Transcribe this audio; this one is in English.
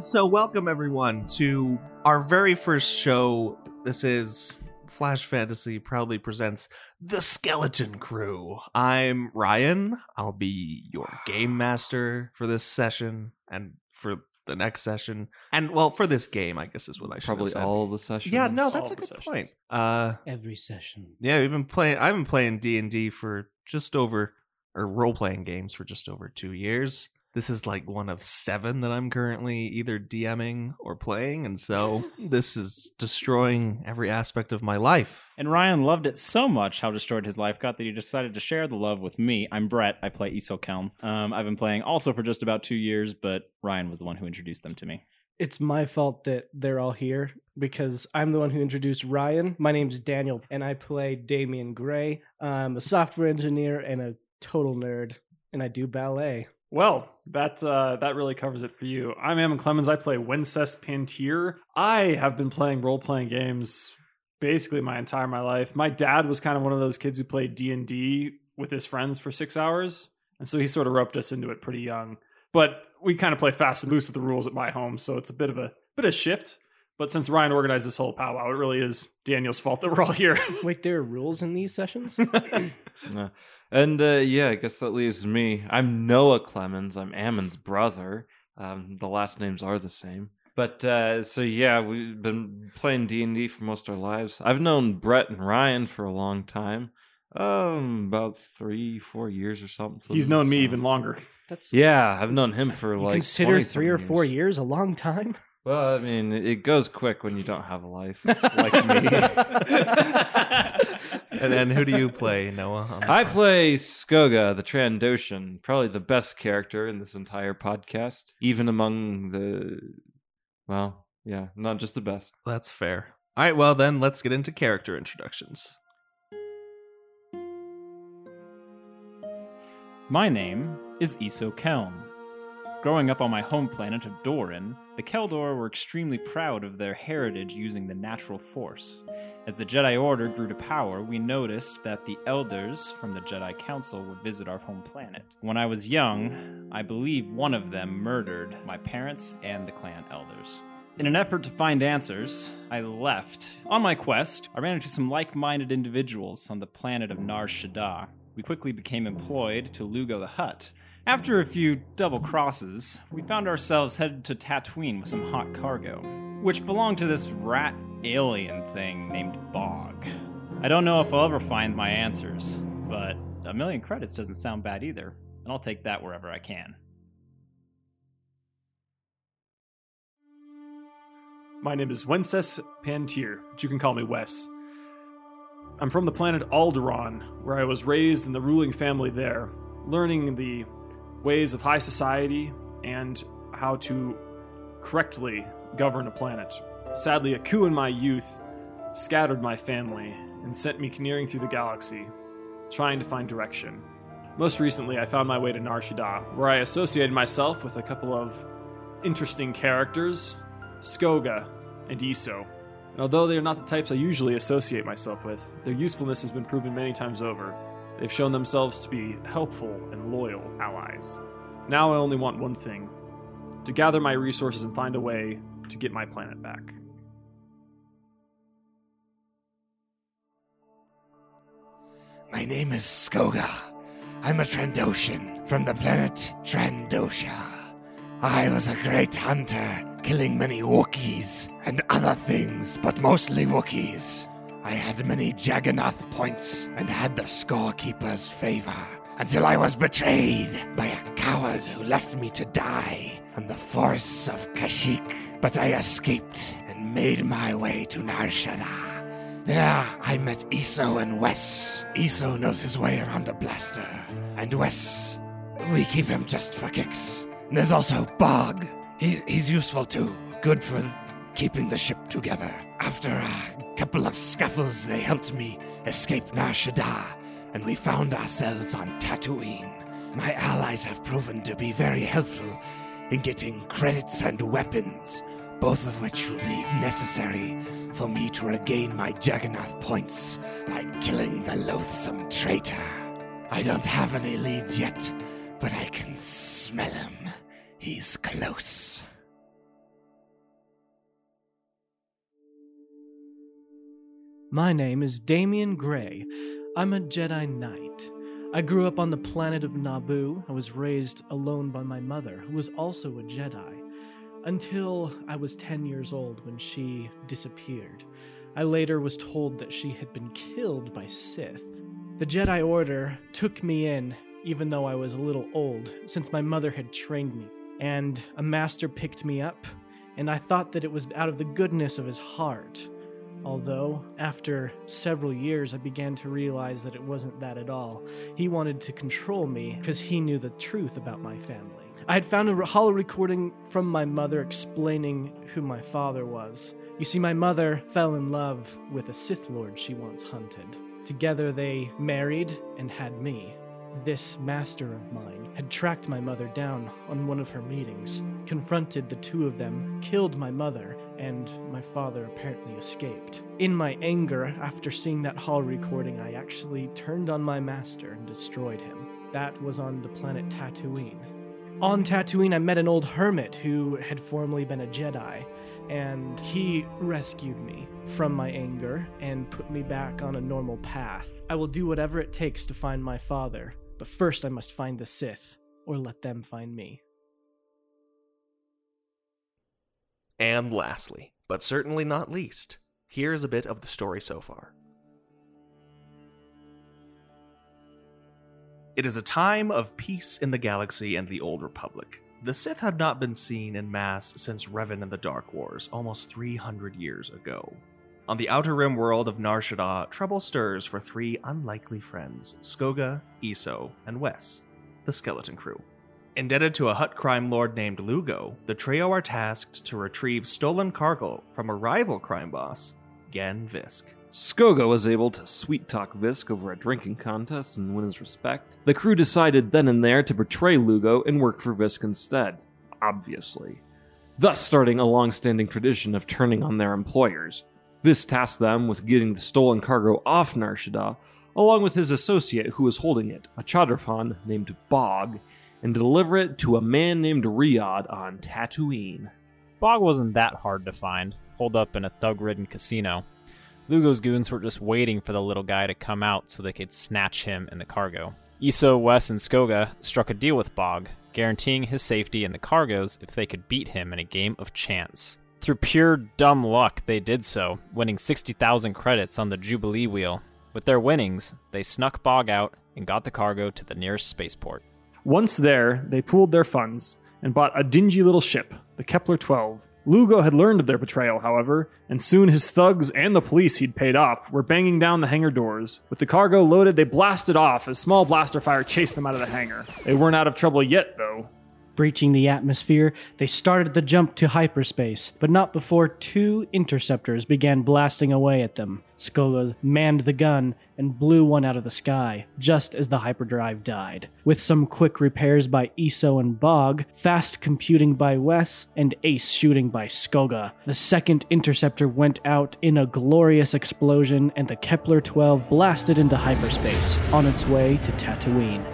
So, welcome everyone to our very first show. This is Flash Fantasy proudly presents The Skeleton Crew. I'm Ryan. I'll be your game master for this session and for the next session. And well, for this game, I guess is what I should Probably have said. all the sessions. Yeah, no, All that's a the good sessions. point. Uh Every session. yeah, we've been playing I've been playing D&D for just over or role-playing games for just over 2 years. This is like one of 7 that I'm currently either DMing or playing and so this is destroying every aspect of my life. And Ryan loved it so much how destroyed his life got that he decided to share the love with me. I'm Brett. I play Iso Kelm. Um, I've been playing also for just about two years, but Ryan was the one who introduced them to me. It's my fault that they're all here because I'm the one who introduced Ryan. My name's Daniel, and I play Damian Gray. I'm a software engineer and a total nerd, and I do ballet. Well, that uh, that really covers it for you. I'm Ammon Clemens. I play Wences Pantier. I have been playing role playing games basically my entire my life. My dad was kind of one of those kids who played D and D with his friends for six hours, and so he sort of roped us into it pretty young. But we kind of play fast and loose with the rules at my home, so it's a bit of a bit of shift. But since Ryan organized this whole powwow, it really is Daniel's fault that we're all here. Wait, there are rules in these sessions? Uh, and uh, yeah, I guess that leaves me. I'm Noah Clemens. I'm Ammon's brother. Um, the last names are the same. But uh, so yeah, we've been playing D and D for most of our lives. I've known Brett and Ryan for a long time, um, about three, four years or something. He's known me even longer. That's Yeah, I've known him for you like consider three or something four years a long time. Well, I mean, it it goes quick when you don't have a life like me. And then who do you play, Noah? I front? play Skoga, the Trandoshan, probably the best character in this entire podcast, even among the, well, yeah, not just the best. That's fair. All right, well then let's get into character introductions. My name is Iso Kelm. Growing up on my home planet of Dorin, the Kel Dor were extremely proud of their heritage using the natural force. As the Jedi Order grew to power, we noticed that the elders from the Jedi Council would visit our home planet. When I was young, I believe one of them murdered my parents and the clan elders. In an effort to find answers, I left. On my quest, I ran into some like minded individuals on the planet of Nar Shaddaa. We quickly became employed to Lugo the Hutt. After a few double crosses, we found ourselves headed to Tatooine with some hot cargo, which belonged to this rat alien thing named Bog. I don't know if I'll ever find my answers, but a million credits doesn't sound bad either, and I'll take that wherever I can. My name is Wences Pantier, but you can call me Wes. I'm from the planet Alderaan, where I was raised in the ruling family there, learning the ways of high society and how to correctly govern a planet. Sadly, a coup in my youth scattered my family and sent me caneering through the galaxy, trying to find direction. Most recently, I found my way to Nar Shaddaa, where I associated myself with a couple of interesting characters Skoga, and Iso. And although they are not the types I usually associate myself with, their usefulness has been proven many times over. They've shown themselves to be helpful and loyal allies. Now I only want one thing to gather my resources and find a way to get my planet back. My name is Skoga. I'm a Trandoshan from the planet Trandosha. I was a great hunter, killing many Wookiees and other things, but mostly Wookiees. I had many Jagannath points and had the scorekeeper's favor until I was betrayed by a coward who left me to die on the forests of Kashyyyk. But I escaped and made my way to Nar Shaddaa. There, I met Iso and Wes. Iso knows his way around a blaster, and Wes, we keep him just for kicks. There's also Bog. He, he's useful too, good for keeping the ship together. After a couple of scuffles, they helped me escape Nar Shaddaa, and we found ourselves on Tatooine. My allies have proven to be very helpful in getting credits and weapons, both of which will be necessary for me to regain my Jagannath points by killing the loathsome traitor. I don't have any leads yet, My name is Damian Gray. I'm a Jedi Knight. I grew up on the planet of Naboo. I was raised alone by my mother, who was also a Jedi, until I was 10 years old when she disappeared. I later was told that she had been killed by Sith. The Jedi Order took me in, even though I was a little old, since my mother had trained me, and a master picked me up, and I thought that it was out of the goodness of his heart. Although, after several years, I began to realize that it wasn't that at all. He wanted to control me because he knew the truth about my family. I had found a holo recording from my mother explaining who my father was. You see, my mother fell in love with a Sith Lord she once hunted. Together they married and had me. This master of mine had tracked my mother down on one of her meetings, confronted the two of them, killed my mother, and my father apparently escaped. In my anger, after seeing that hall recording, I actually turned on my master and destroyed him. That was on the planet Tatooine. On Tatooine, I met an old hermit who had formerly been a Jedi, and he rescued me from my anger and put me back on a normal path. I will do whatever it takes to find my father, but first I must find the Sith, or let them find me. And lastly, but certainly not least, here is a bit of the story so far. It is a time of peace in the galaxy and the Old Republic. The Sith had not been seen in mass since Revan and the Dark Wars, almost 300 years ago. On the outer rim world of Nar Shaddaa, trouble stirs for three unlikely friends Skoga, Iso, and Wes, the skeleton crew. Indebted to a Hutt crime lord named Lugo, the trio are tasked to retrieve stolen cargo from a rival crime boss, Gen Visk. Skoga was able to sweet talk Visk over a drinking contest and win his respect. The crew decided then and there to betray Lugo and work for Visk instead, obviously. Thus starting a long standing tradition of turning on their employers. Visk tasked them with getting the stolen cargo off Nar Shaddaa, along with his associate who was holding it, a Chadrafan named Bog, and deliver it to a man named Riyadh on Tatooine. Bog wasn't that hard to find, holed up in a thug ridden casino. Lugo's goons were just waiting for the little guy to come out so they could snatch him and the cargo. Iso, Wes, and Skoga struck a deal with Bog, guaranteeing his safety and the cargo's if they could beat him in a game of chance. Through pure dumb luck, they did so, winning 60,000 credits on the Jubilee Wheel. With their winnings, they snuck Bog out and got the cargo to the nearest spaceport. Once there, they pooled their funds and bought a dingy little ship, the Kepler 12. Lugo had learned of their betrayal, however, and soon his thugs and the police he'd paid off were banging down the hangar doors. With the cargo loaded, they blasted off as small blaster fire chased them out of the hangar. They weren't out of trouble yet, though. Breaching the atmosphere, they started the jump to hyperspace, but not before two interceptors began blasting away at them. Skoga manned the gun and blew one out of the sky, just as the hyperdrive died. With some quick repairs by Iso and Bog, fast computing by Wes, and ace shooting by Skoga, the second interceptor went out in a glorious explosion and the Kepler 12 blasted into hyperspace, on its way to Tatooine.